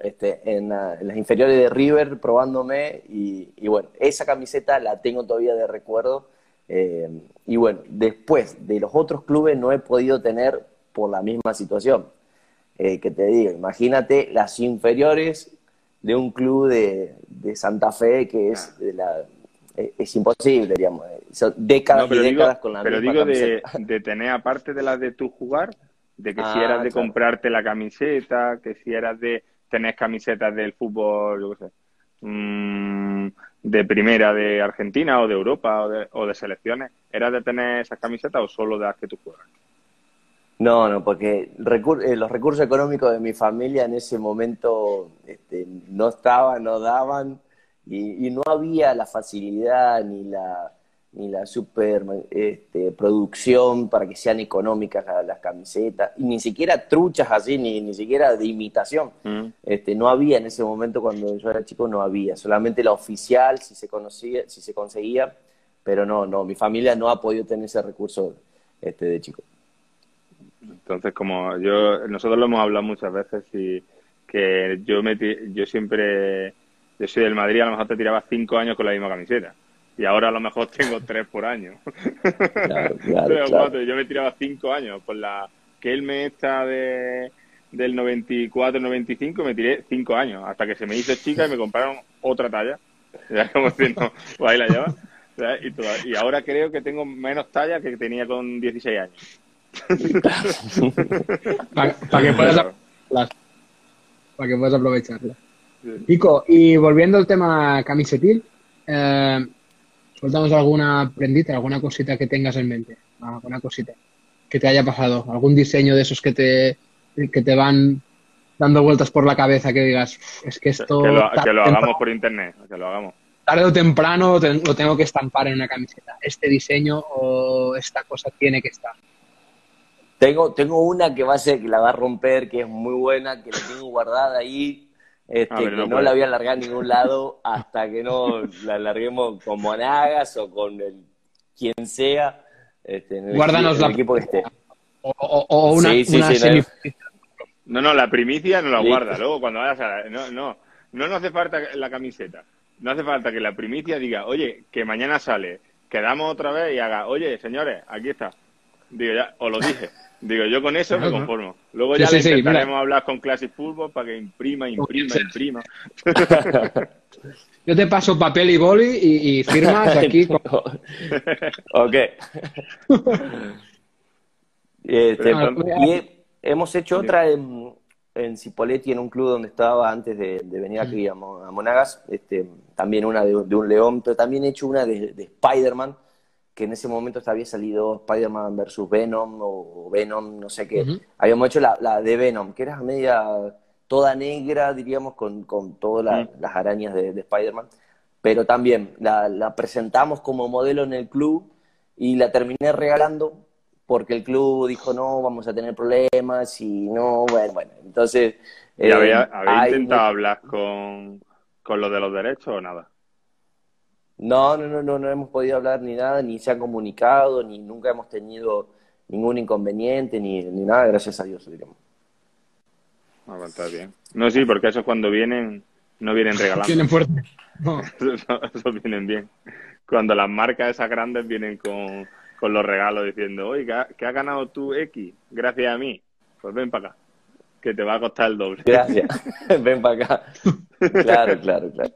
este, en, las inferiores de River probándome y, bueno, esa camiseta la tengo todavía de recuerdo. Eh, y bueno, después de los otros clubes no he podido tener por la misma situación. Eh, que te digo, imagínate las inferiores de un club de, de Santa Fe que es de la, es imposible, digamos. Décadas y décadas con la Pero digo de, de, tener, aparte de las de tu jugar, de que si Ah, eras de claro. comprarte la camiseta, que si eras de tener camisetas del fútbol, yo qué sé, mm, de primera de Argentina o de Europa o de, o de selecciones, ¿eras de tener esas camisetas o solo de las que tú juegas? No, no, porque recur- eh, los recursos económicos de mi familia en ese momento este, no estaban, no daban, y, y no había la facilidad ni la, ni la super este, producción para que sean económicas la- las camisetas, y ni siquiera truchas así, ni, ni siquiera de imitación. Mm. Este, no había en ese momento cuando yo era chico, no había, solamente la oficial, si se conocía, si se conseguía, pero no, no, mi familia no ha podido tener ese recurso este, de chico. Entonces, como yo, nosotros lo hemos hablado muchas veces y que yo me, yo siempre, yo soy del Madrid, a lo mejor te tiraba cinco años con la misma camiseta y ahora a lo mejor tengo tres por año. Claro, [LAUGHS] claro, Tres o claro. cuatro. Yo me tiraba cinco años con la que él me está de del 94, 95, me tiré cinco años hasta que se me hizo chica y me compraron otra talla. [LAUGHS] Ya como diciendo, [LAUGHS] pues ahí la llevas. Y, toda- y ahora creo que tengo menos talla que tenía con 16 años. Para que puedas Claro. Para que puedas aprovecharla. Pico, y volviendo al tema camisetil, eh, suéltanos alguna prendita, alguna cosita que tengas en mente, alguna cosita que te haya pasado, algún diseño de esos que te, que te van dando vueltas por la cabeza, que digas, "Uf, es que esto que lo, que hagamos temprano- por internet, que lo hagamos. tarde o temprano te- lo tengo que estampar en una camiseta. Este diseño o esta cosa tiene que estar. Tengo, tengo una que va a ser, que la va a romper, que es muy buena, que la tengo guardada ahí, este, Ah, que no la voy a largar a ningún lado [LAUGHS] hasta que no la larguemos con Monagas o con el quien sea, este, en el, Guárdanos la- el equipo que esté. O, o- o una, Sí, sí, una sí, no No, no, la primicia no la guarda. Luego, cuando vayas a la- No, no. No nos hace falta la camiseta. No hace falta que la primicia diga, oye, que mañana sale, quedamos otra vez y haga, oye, señores, aquí está. Digo, ya, os lo dije. Digo, yo con eso me conformo. Luego ya sí, le sí, intentaremos mira. hablar con Classic Football para que imprima, imprima, imprima. Yo te paso papel y boli y, y firmas aquí. [LAUGHS] con- ok. Este, y he- hemos hecho otra en, en Cipolletti, en un club donde estaba antes de, de venir aquí a, Mo- a Monagas, este, también una de, de un león, pero también he hecho una de, de Spider-Man, que en ese momento había salido Spider-Man versus Venom o, Venom, no sé qué. Habíamos hecho la, la de Venom, que era media toda negra, diríamos, con, con todas la- las arañas de, de Spider-Man. Pero también la, la presentamos como modelo en el club y la terminé regalando porque el club dijo no, vamos a tener problemas y no, bueno, bueno. Entonces... ¿Y eh, había, había hay intentado hablar con, con los de los derechos o nada? No, no, no, no, no hemos podido hablar ni nada, ni se han comunicado, ni nunca hemos tenido ningún inconveniente, ni, ni nada, gracias a Dios, diríamos. Ah, está bien. No, sí, porque eso cuando vienen, no vienen regalando. Tienen fuerte. No. [LAUGHS] Eso, eso vienen bien. Cuando las marcas esas grandes vienen con, con los regalos diciendo, oiga, ¿qué has ganado tú X? Gracias a mí. Pues ven para acá, que te va a costar el doble. Gracias. [LAUGHS] [LAUGHS] Ven para acá. Claro, claro, claro.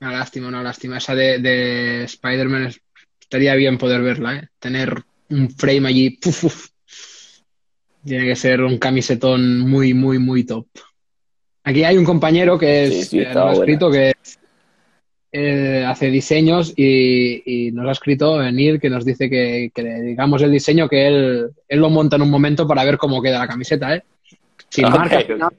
Una lástima, una lástima. Esa de, de Spider-Man es- estaría bien poder verla, ¿eh? Tener un frame allí. puf. Tiene que ser un camisetón muy, muy, muy top. Aquí hay un compañero que es, Sí, sí, eh, nos ha escrito que eh, hace diseños y, y nos ha escrito Neil que nos dice que, que le digamos el diseño que él, él lo monta en un momento para ver cómo queda la camiseta, ¿eh? Sin Ok, marcas, ok. nada.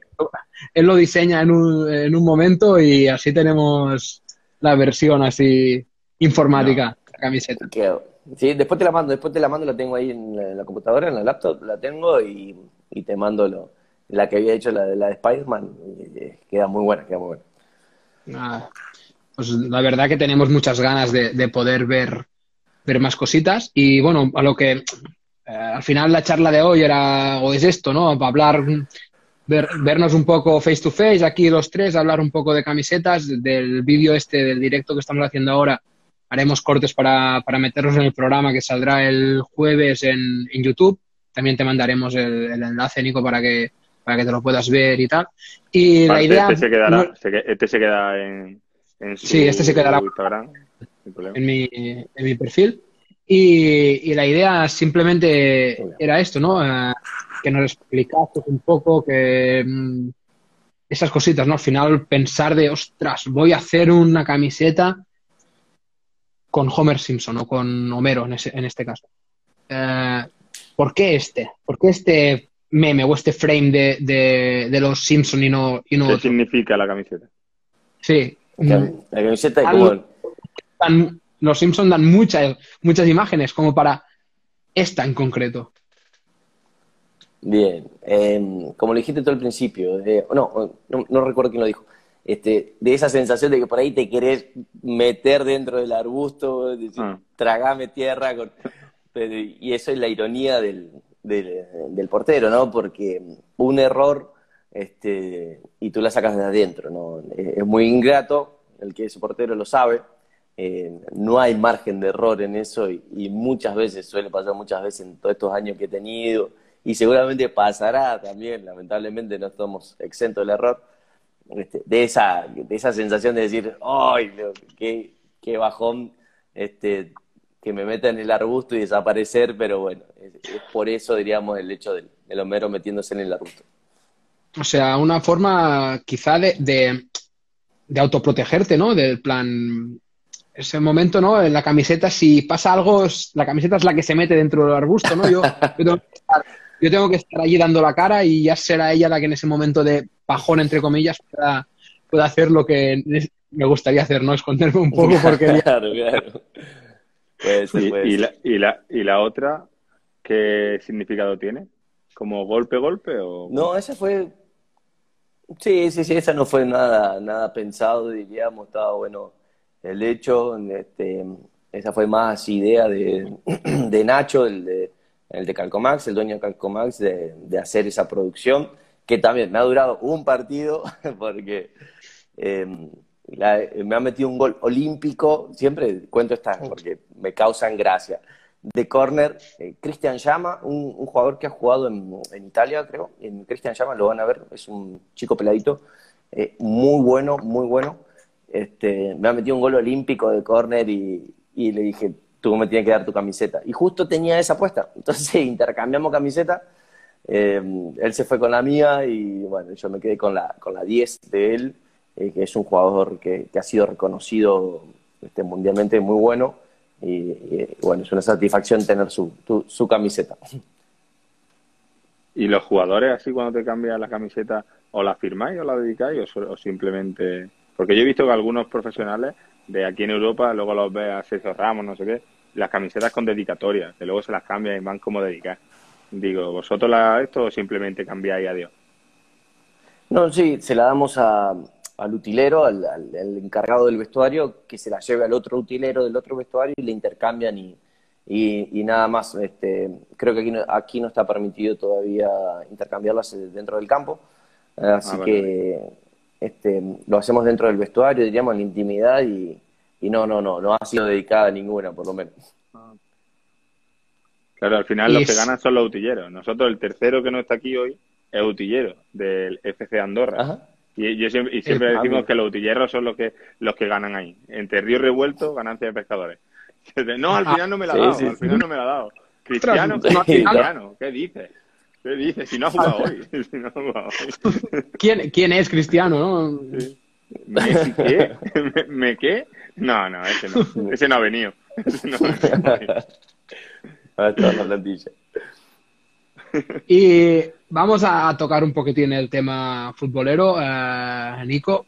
él lo diseña en un, en un momento y así tenemos la versión así informática la camiseta. Sí, después te la mando, después te la mando, la tengo ahí en la, en la computadora, en la laptop, la tengo y, y te mando lo, la que había hecho, la, de- la de Spider-Man, eh, queda muy buena, queda muy buena. Nada. Pues la verdad que tenemos muchas ganas de, de poder ver, ver más cositas. Y bueno, a lo que eh, al final la charla de hoy era, o es esto, ¿no? Para hablar, ver- vernos un poco face to face, aquí los tres, hablar un poco de camisetas, del vídeo este, del directo que estamos haciendo ahora. Haremos cortes para, para meternos en el programa que saldrá el jueves en, en YouTube. También te mandaremos el, el enlace, Nico, para que, para que te lo puedas ver y tal. Y la Aparte, idea. este, se quedará, no- se este se queda en, en su Sí, este se quedará. Instagram. en mi, en mi perfil. Y, la idea simplemente era esto, ¿no? Eh, que nos explicaste un poco que mm, esas cositas, ¿no? Al final pensar de, ostras, voy a hacer una camiseta con Homer Simpson o con Homero en, en este caso. Eh, ¿Por qué este? ¿Por qué este meme o este frame de, de, los Simpson y no, y no ¿Qué significa la camiseta? Sí. La, camiseta es como... los Simpson dan muchas, muchas imágenes como para esta en concreto. Bien, em, como lo dijiste tú al principio, eh, no, no, recuerdo quién lo dijo, este, de esa sensación de que por ahí te querés meter dentro del arbusto, decir, ah. tragame tierra, y eso es la ironía del, del, portero, ¿no? Porque un error este, y tú la sacas de adentro, ¿no? Es muy ingrato, el que es portero lo sabe, eh, no hay margen de error en eso y, y muchas veces, suele pasar muchas veces en todos estos años que he tenido, y seguramente pasará también, lamentablemente no estamos exentos del error, este, de, esa, de esa sensación de decir, ¡ay, qué, qué bajón! Este, que me meta en el arbusto y desaparecer, pero bueno, es, por eso diríamos el hecho del, Homero metiéndose en el arbusto. O sea, una forma quizá de, de, de, autoprotegerte, ¿no? Del plan, ese momento, ¿no? En la camiseta, si pasa algo, la camiseta es la que se mete dentro del arbusto, ¿no? Yo, yo tengo que estar yo tengo que estar allí dando la cara y ya será ella la que en ese momento de bajón, entre comillas, pueda, pueda hacer lo que me gustaría hacer, ¿no? Esconderme un poco [LAUGHS] porque... claro, claro. Pues, y, y, la, y, la, ¿Y la otra qué significado tiene? ¿Como golpe, golpe o...? No, esa fue... Sí, sí, sí, esa no fue nada, nada pensado, diríamos, estaba bueno el hecho, este, esa fue más idea de, [CLEARS THROAT] de Nacho, el de el de Calcomax, el dueño de Calcomax, de, de hacer esa producción, que también me ha durado un partido, [LAUGHS] porque em, me ha metido un gol olímpico, siempre cuento estas porque me causan gracia. De córner, eh, Cristian Llama, un, jugador que ha jugado en, Italia, creo. En Cristian Llama lo van a ver, es un chico peladito, eh, muy bueno, muy bueno. Este, me ha metido un gol olímpico de córner y, y le dije, tú me tienes que dar tu camiseta. Y justo tenía esa puesta. [LAUGHS] Entonces intercambiamos camiseta. Eh, él se fue con la mía y bueno, yo me quedé con la, con la 10 de él, eh, que es un jugador que, ha sido reconocido este, mundialmente muy bueno. Y, bueno, es una satisfacción tener su, su camiseta. ¿Y los jugadores así cuando te cambias la camiseta o la firmáis o la dedicáis o, o simplemente... Porque yo he visto que algunos profesionales de aquí en Europa, luego los ves a Sergio Ramos, no sé qué, las camisetas con dedicatorias, que luego se las cambian y van como dedicar. Digo, ¿vosotros la, esto o simplemente cambiáis a Dios? No, sí, se la damos a, al utilero, al, encargado del vestuario, que se la lleve al otro utilero del otro vestuario y le intercambian y, y, nada más. Este, creo que aquí no, aquí no está permitido todavía intercambiarlas dentro del campo, así ah, que este, lo hacemos dentro del vestuario, diríamos, en la intimidad y, no, no, no, no ha sido dedicada a ninguna, por lo menos. Claro, al final los que ganan son los utilleros. Nosotros, el tercero que no está aquí hoy, es utillero del FC Andorra. Y, yo siempre, siempre decimos que los utilleros son los que los que ganan ahí. Entre Río Revuelto, ganancia de pescadores. [LAUGHS] No, al final no me la ha dado, al final no me la ha dado. Cristiano, Cristiano, ¿qué dices? ¿Qué dices? Si no ha jugado hoy. [LAUGHS] Si no ha jugado hoy. ¿Quién, ¿Quién es Cristiano, no? ¿Me qué? ¿Me, qué? No, no, ese no. Ese no ha venido. Ese no, ha venido. Y vamos a tocar un poquitín el tema futbolero. Eh, Nico,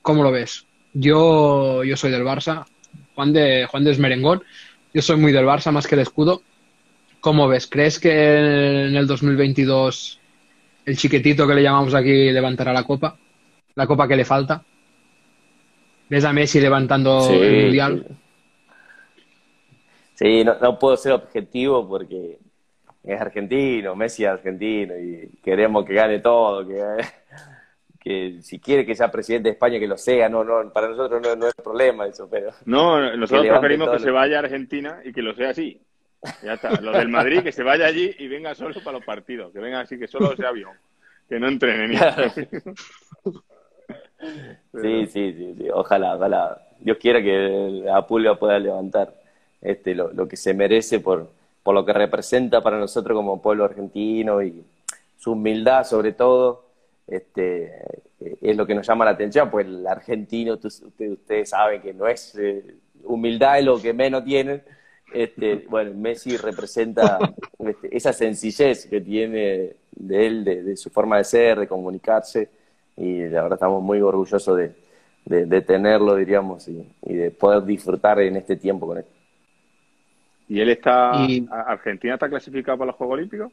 ¿cómo lo ves? Yo, yo soy del Barça, Juan de, Juan de Esmerengón. Yo soy muy del Barça más que el escudo. ¿Cómo ves? ¿Crees que en el 2022 el chiquitito que le llamamos aquí levantará la copa? ¿La copa que le falta? ¿Ves a Messi levantando el Mundial? Sí, no, puedo ser objetivo porque es argentino, Messi es argentino y queremos que gane todo, que, [LAUGHS] que si quiere que sea presidente de España que lo sea, no, no, para nosotros no, es problema eso, pero... No, nosotros preferimos que se vaya a Argentina y que lo sea así, ya está. Lo del Madrid, que se vaya allí y venga solo para los partidos. Que venga así, que solo sea avión. Que no entrene ni [LAUGHS] Sí, sí, sí, sí. Ojalá, ojalá. Dios quiera que la Pulga pueda levantar. este, lo, lo que se merece por, por lo que representa para nosotros como pueblo argentino y su humildad sobre todo, este, es lo que nos llama la atención, pues el argentino, ustedes, ustedes saben que no es eh, humildad, es lo que menos tienen. Este, bueno, Messi representa este, esa sencillez que tiene de él, de, su forma de ser, de comunicarse, y la verdad estamos muy orgullosos de, de, tenerlo, diríamos, y, y, de poder disfrutar en este tiempo con él. ¿Y él está, Argentina está clasificado para los Juegos Olímpicos?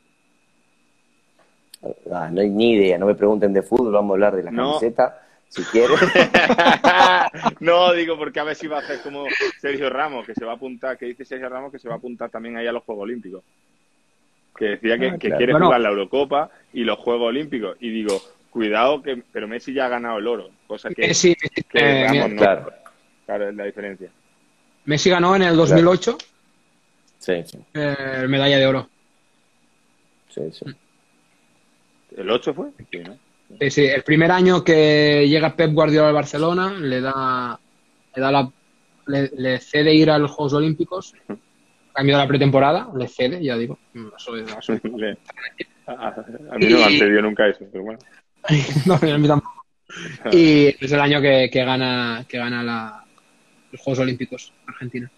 Ah, no hay ni idea, no me pregunten de fútbol, vamos a hablar de la camiseta, si quieren. [LAUGHS] no, digo porque a ver si va a hacer como Sergio Ramos, que se va a apuntar, que dice Sergio Ramos que se va a apuntar también ahí a los Juegos Olímpicos. Que decía que, ah, quiere jugar la Eurocopa y los Juegos Olímpicos. Y digo, cuidado, que pero Messi ya ha ganado el oro, cosa que, sí, eh, Ramos no. Claro. claro, es la diferencia. Messi ganó en el 2008 sí, sí. Eh, medalla de oro. Sí, sí. ¿El 8 fue? Sí, sí, el primer año que llega Pep Guardiola al Barcelona, le da, le da la, le, cede ir a los Juegos Olímpicos, cambio de la pretemporada, le cede, ya digo. [LAUGHS] a, mí no me han cedido nunca eso, pero bueno. [LAUGHS] no, a mí tampoco. Y es el año que, que gana, que gana la, los Juegos Olímpicos Argentina.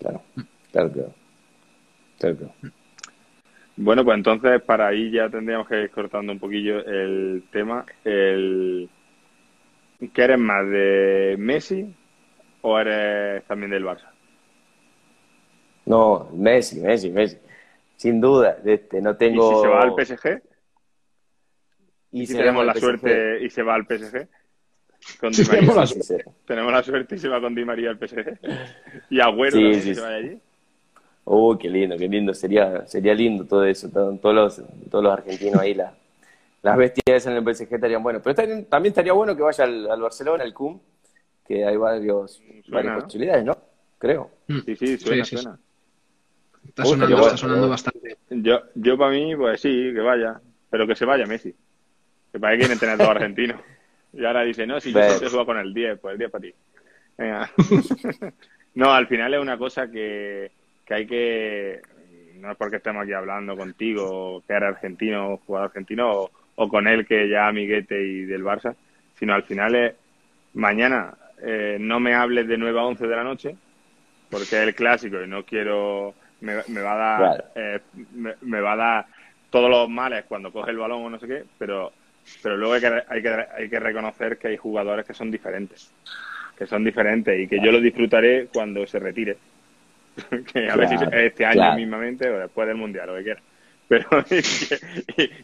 Claro, claro, claro. claro. Bueno, pues entonces para ahí ya tendríamos que ir cortando un poquillo el tema. El... ¿Qué eres más, de Messi o eres también del Barça? No, Messi, Messi, Messi. Sin duda, este, no tengo... ¿Y si se va al PSG? ¿Y, si tenemos la suerte y se va al PSG? Con Di María. Tenemos, la tenemos la suerte y se va con Di María al PSG. [LAUGHS] ¿Y Agüero sí, sí, se va allí? Uy, qué lindo, qué lindo. Sería, sería lindo todo eso. todos, los, todos los argentinos ahí, la, las bestias en el PSG estarían buenos. Pero también, estaría bueno que vaya al, Barcelona, al CUM, que hay varios, varias posibilidades, ¿no? Creo. Mm. Sí, sí, suena, suena. Está sonando, está sonando bastante. Yo, yo para mí, pues sí, que vaya. Pero que se vaya Messi. Que para que quieren tener dos argentinos. [LAUGHS] Y ahora dice, no, si yo se juega con el 10, pues el 10 para ti. Venga. [LAUGHS] no, al final es una cosa que que hay que, no es porque estemos aquí hablando contigo, que era argentino, jugador argentino, o, con él que ya amiguete y del Barça, sino al final es, mañana eh, no me hables de 9 a 11 de la noche, porque es el clásico y no quiero, me, va a dar, eh, me, va a dar todos los males cuando coge el balón o no sé qué, pero pero luego hay que, hay que, hay que reconocer que hay jugadores que son diferentes, que son diferentes y que yo lo disfrutaré cuando se retire [LAUGHS] que a ver si este año mismamente o después del mundial, lo que quieras. [LAUGHS] Pero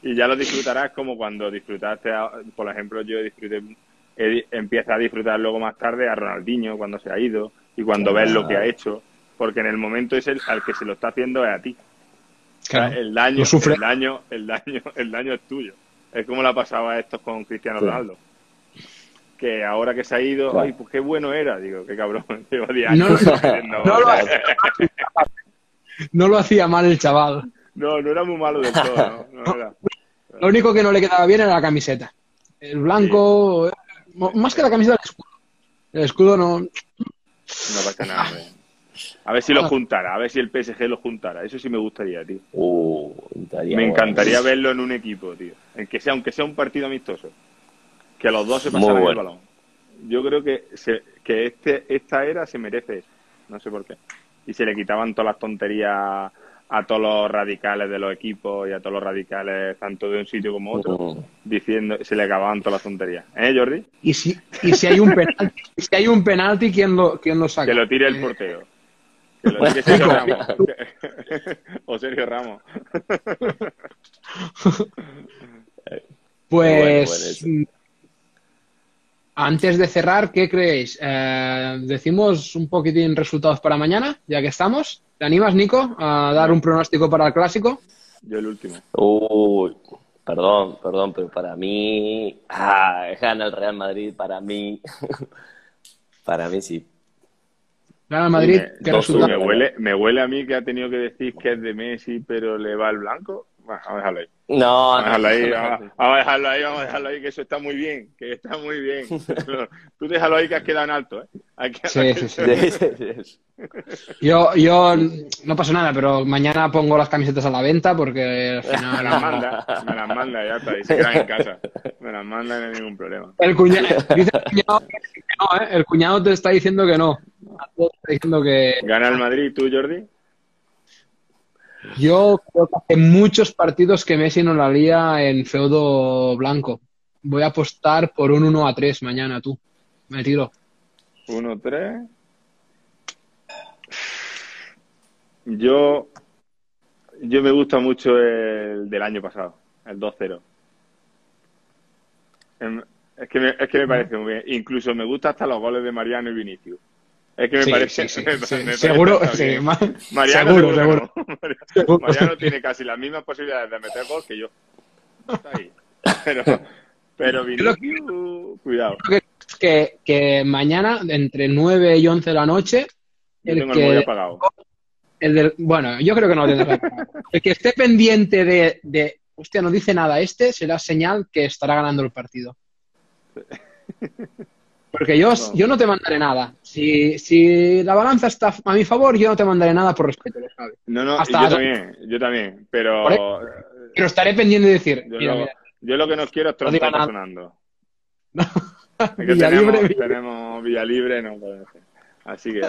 y, ya lo disfrutarás como cuando disfrutaste, por ejemplo, yo disfruté, empieza a disfrutar luego más tarde a Ronaldinho cuando se ha ido y cuando ves lo que ha hecho, porque en el momento es el al que se lo está haciendo es a ti. el daño, el daño, el daño, el daño es tuyo. Es como la pasaba esto con Cristiano Ronaldo que ahora que se ha ido, ay, pues qué bueno era, digo, qué cabrón, [LAUGHS] llevo 10 años. No, lo hacía, mal el chaval. No, no era muy malo del todo, ¿no? era. Lo único que no le quedaba bien era la camiseta. El blanco, más que la camiseta, el escudo. El escudo no... No pasa nada, A ver si lo ah. juntara, a ver si el PSG lo juntara. Eso sí me gustaría, tío. Uh, me encantaría verlo en un equipo, tío. En que sea, aunque sea un partido amistoso que los dos se pasaran el balón. Yo creo que, que este, esta era se merece eso, no sé por qué. Y se le quitaban todas las tonterías a todos los radicales de los equipos y a todos los radicales, tanto de un sitio como otro, mm. diciendo, se le acababan todas las tonterías. ¿Eh, Jordi? Y si, y si hay un penalti, si hay un penalti ¿quién lo, quién lo saca? Que lo tire el portero. Que lo tire Sergio Ramos. [LAUGHS] o Sergio Ramos. pues antes de cerrar, ¿qué creéis? Eh, ¿Decimos un poquitín resultados para mañana, ya que estamos? ¿Te animas, Nico, a dar un pronóstico para el clásico? Yo el último. Uy, perdón, perdón, pero para mí, ah, gana el Real Madrid, para mí, [LAUGHS] para mí sí. Gana el Madrid, ¿qué resultado? Me huele, me huele a mí que ha tenido que decir que es de Messi, pero le va el blanco. Bueno, vamos a dejarlo ahí. No, Vamos a dejarlo ahí, no. vamos, vamos a dejarlo ahí, vamos a dejarlo ahí, que eso está muy bien, que está muy bien. [LAUGHS] Tú déjalo ahí que has quedado en alto, ¿eh? Sí, sí, sí. Sí, sí, sí. Yo, yo no pasa nada, pero mañana pongo las camisetas a la venta porque al Me final. las manda, me las manda, ya está, y se quedan en casa. Me las manda no hay ningún problema. El cuñado, dice el cuñado que no, ¿eh? El cuñado te está diciendo que no. Te está diciendo que ¿Gana el Madrid tú, Jordi? Yo creo que hace muchos partidos que Messi no la lía en feudo blanco. Voy a apostar por un 1 a 3 mañana, tú. Me tiro. 1-3. Yo, yo me gusta mucho el del año pasado, el 2-0. Em, Es que, me, es que me parece muy bien. Incluso me gusta hasta los goles de Mariano y Vinicius. Es que me Sí, parece. sí, sí, [LAUGHS] Seguro, que [LAUGHS] está sí, bien. ma- Mariano seguro, seguro que no. Seguro. [LAUGHS] Mariano tiene casi las mismas posibilidades de meter gol que yo. Está ahí. Pero, pero Vinicius, cuidado. Creo que, que, que mañana, entre 9 y 11 de la noche, Yo el tengo el móvil que, apagado. el del- bueno, yo creo que no lo tendrás. El que esté pendiente de, de, hostia, no dice nada este, será señal que estará ganando el partido. Porque yo, yo no te mandaré nada. Si, si la balanza está a mi favor, yo no te mandaré nada por respeto, lo sabes. No, no, Hasta- yo también, yo también. Pero Pero estaré pendiente de decir, yo, mira, lo, mira, yo lo que no quiero es No trompeta nada. sonando. Es que Villalibre, tenemos, tenemos Villa Libre, no puede ser. Así que.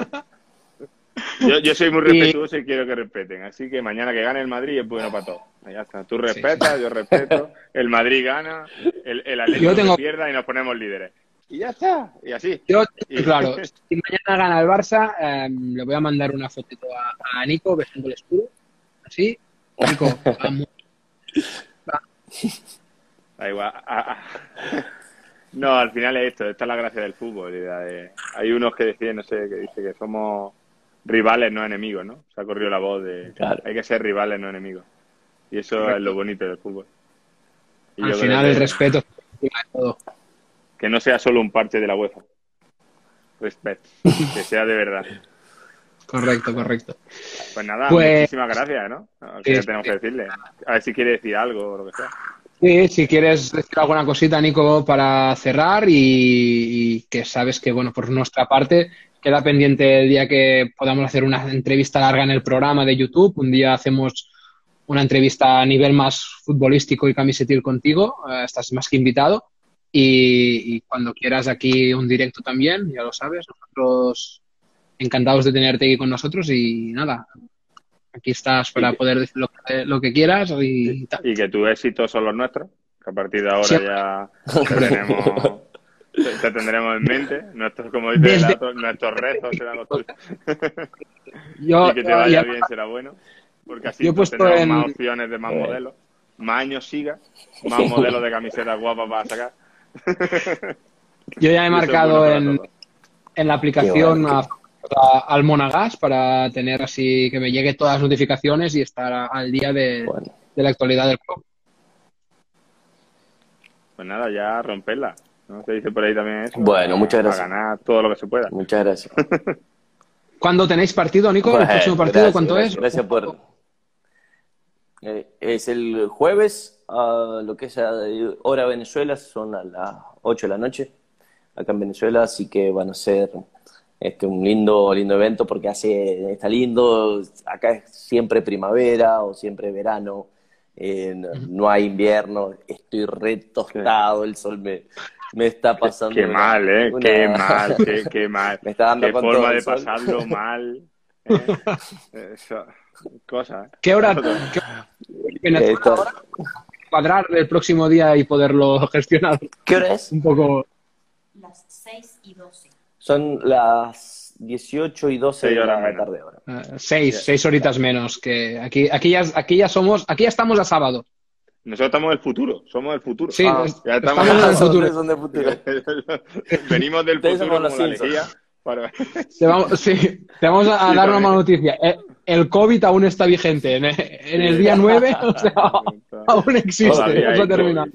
Yo, yo soy muy [LAUGHS] respetuoso y quiero que respeten. Así que mañana que gane el Madrid es bueno para todos. Ya está. Tú respetas, yo respeto. El Madrid gana, el, el Atlético tengo- no pierda y nos ponemos líderes. Y ya está. Y así. Yo, [LAUGHS] claro, [LAUGHS] si mañana gana el Barça, eh, le voy a mandar una fotito a, a Nico besando el escudo. Así. [LAUGHS] Nico, vamos. Da igual. Ah, ah. No, al final es esto. Esta es la gracia del fútbol. y la de- Hay unos que deciden, no sé, que dice que somos rivales, no enemigos, ¿no? Se ha corrido la voz de Claro. hay que ser rivales, no enemigos. Y eso es lo bonito del fútbol. Y Al final que- el respeto es encima de todo. Que no sea solo un parche de la UEFA. Respect. [LAUGHS] Que sea de verdad. Correcto, correcto. Pues nada, Pues- muchísimas gracias, ¿no? ¿Qué Sí, tenemos que decirle? A ver si quiere decir algo o lo que sea. Sí, si quieres decir alguna cosita, Nico, para cerrar y, y que sabes que, bueno, por nuestra parte queda pendiente el día que podamos hacer una entrevista larga en el programa de YouTube. Un día hacemos una entrevista a nivel más futbolístico y camisetil contigo. Eh, estás más que invitado. Y, y cuando quieras aquí un directo también, ya lo sabes, nosotros encantados de tenerte aquí con nosotros y nada, aquí estás para poder decir lo que, lo que quieras y tal. Y que tus éxitos son los nuestros. Que a partir de ahora Sí. ya [LAUGHS] te tenemos. Te, te tendremos en mente. Nuestros, como dice Desde- Relato, nuestros rezos serán los tuyos. [LAUGHS] Yo, [LAUGHS] y que te vaya ya- bien será bueno. Porque así Yo pues, tendremos en- más opciones de más modelos. Más años siga, más modelos de camisetas guapas para sacar. Yo ya he marcado bueno para en, en la aplicación Qué bueno, a- a- al Monagas para tener así que me llegue todas las notificaciones y estar a- al día de, Bueno, de la actualidad del club. Pues nada, ya romperla. ¿no? Se dice por ahí también eso. Bueno, muchas gracias. A ganar todo lo que se pueda. muchas gracias. [LAUGHS] ¿Cuándo tenéis partido, Nico? ¿El próximo partido gracias, cuánto gracias, es? Gracias por. Eh, es el jueves, a lo que es a- hora Venezuela, son a las 8 de la noche, acá en Venezuela, así que van a ser este, un lindo, lindo evento porque hace, está lindo, acá es siempre primavera o siempre verano, eh, no, no hay invierno, estoy re tostado, el sol me, me está pasando. Qué una- mal, ¿eh? una- Qué mal, qué, qué mal. Me está dando qué con forma todo el de sol. pasarlo [LAUGHS] mal. ¿eh? [LAUGHS] Eso, ¿eh? ¿Qué hora? qué- Venezuela Esto- ahora? Cuadrar el próximo día y poderlo [LAUGHS] gestionar ¿Qué hora es? un poco. Las 6 y 12. Son las 18 y 12 de la menos. tarde ahora. eh, seis, seis horitas menos que aquí, aquí ya, aquí ya somos, aquí ya estamos a sábado. Nosotros estamos del futuro, somos del futuro. Sí, Ah, ya estamos, estamos- en el futuro. Son de futuro. [LAUGHS] Venimos del futuro son como los la Simpsons. lejía. Para... Te vamos, sí, te vamos a, Sí, dar una mala noticia. Eh, El COVID aún está vigente. En, en el día 9, o sea, [LAUGHS] aún existe. No se ha terminado.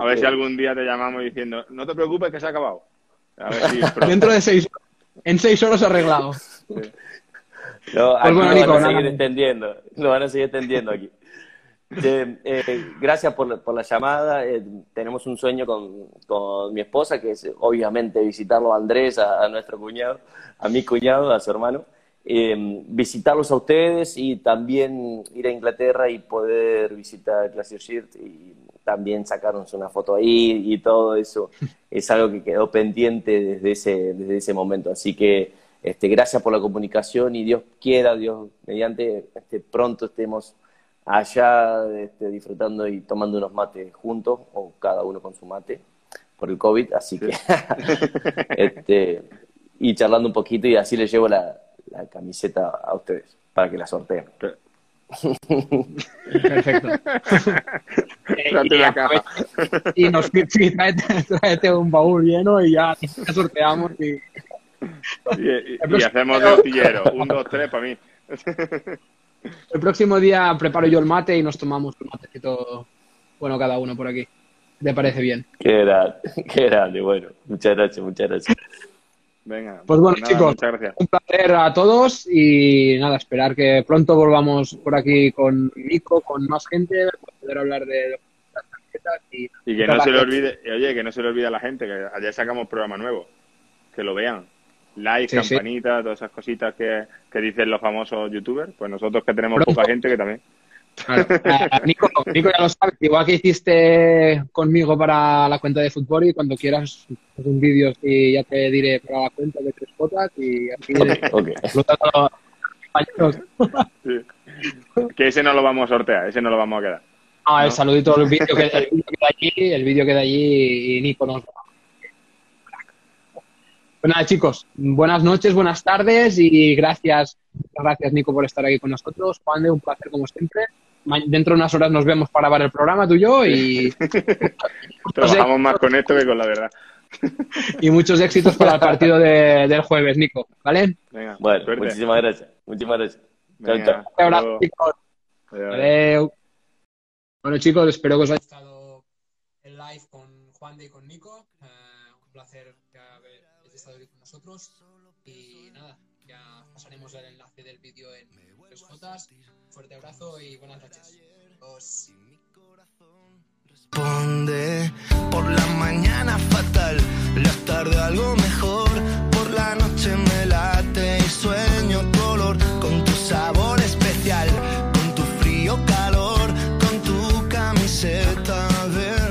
A ver si algún día te llamamos diciendo, no te preocupes que se ha acabado. A ver si pronto. Dentro de seis En seis horas arreglado. No, Pues aquí bueno, lo Nico, van a nada. seguir extendiendo. Lo van a seguir extendiendo aquí. Eh, gracias por, la- por la llamada. Eh, tenemos un sueño con, con mi esposa, que es obviamente visitarlo a Andrés, a, a nuestro cuñado, a mi cuñado, a su hermano. Eh, visitarlos a ustedes y también ir a Inglaterra y poder visitar Glacier Shirt y también sacarnos una foto ahí y todo eso [LAUGHS] es algo que quedó pendiente desde ese, desde ese momento. Así que este, gracias por la comunicación y Dios quiera, Dios mediante, este, pronto estemos allá este, disfrutando y tomando unos mates juntos o cada uno con su mate por el COVID. Así que, [LAUGHS] este, y charlando un poquito y así les llevo la, la camiseta a ustedes para que la sorteen. Perfecto. [LAUGHS] Eh, y la aprove- caja. Y nos sí, tráete, tráete un baúl lleno y ya, ya sorteamos. Y... Y, y- y hacemos de astillero. [LAUGHS] Un, dos, tres para mí. [LAUGHS] El próximo día preparo yo el mate y nos tomamos un matecito, bueno, cada uno por aquí. ¿Te parece bien? Qué grande, qué grande. Bueno, muchas gracias, muchas gracias. Venga. Pues bueno, nada, chicos, Muchas gracias. un placer a todos y nada, esperar que pronto volvamos por aquí con Nico, con más gente, para poder hablar de las tarjetas y, Y que no se le olvide, oye, que no se le olvide a la gente, que ayer sacamos programa nuevo. Que lo vean. Like, Sí, sí. campanita, todas esas cositas que, que dicen los famosos youtubers. Pues nosotros que tenemos Pronto. poca gente que también. Claro. Eh, Nico, Nico ya lo sabes, igual que hiciste conmigo para la cuenta de fútbol y cuando quieras haz un vídeo y ya te diré para la cuenta de tres fotos y así Ok, ok. explotando a los compañeros. Sí. Que ese no lo vamos a sortear, ese no lo vamos a quedar. Ah, el ¿No? saludito, el vídeo que, el vídeo queda allí, el vídeo queda allí y Nico nos va. Pues nada, chicos, buenas noches, buenas tardes y gracias, gracias Nico por estar aquí con nosotros. Juan, de un placer como siempre. Dentro de unas horas nos vemos para grabar el programa tú y yo y, [LAUGHS] Trabajamos más con esto que con la verdad. [LAUGHS] y muchos éxitos para el partido de- del jueves, Nico, ¿vale? Venga, Bueno, suerte. muchísimas gracias. Muchísimas gracias. Chao, Venga, chao. Un abrazo, luego. chicos. Adiós. Bueno, chicos, espero que os haya gustado el live con Juan de y con Nico. Eh, un placer que haber estado aquí con nosotros. Y nada, ya pasaremos el enlace del vídeo en Fuerte abrazo y buenas noches. Os... Responde por la mañana fatal, la tarde algo mejor, por la noche me late y sueño tu olor con tu sabor especial, con tu frío calor, con tu camiseta verde.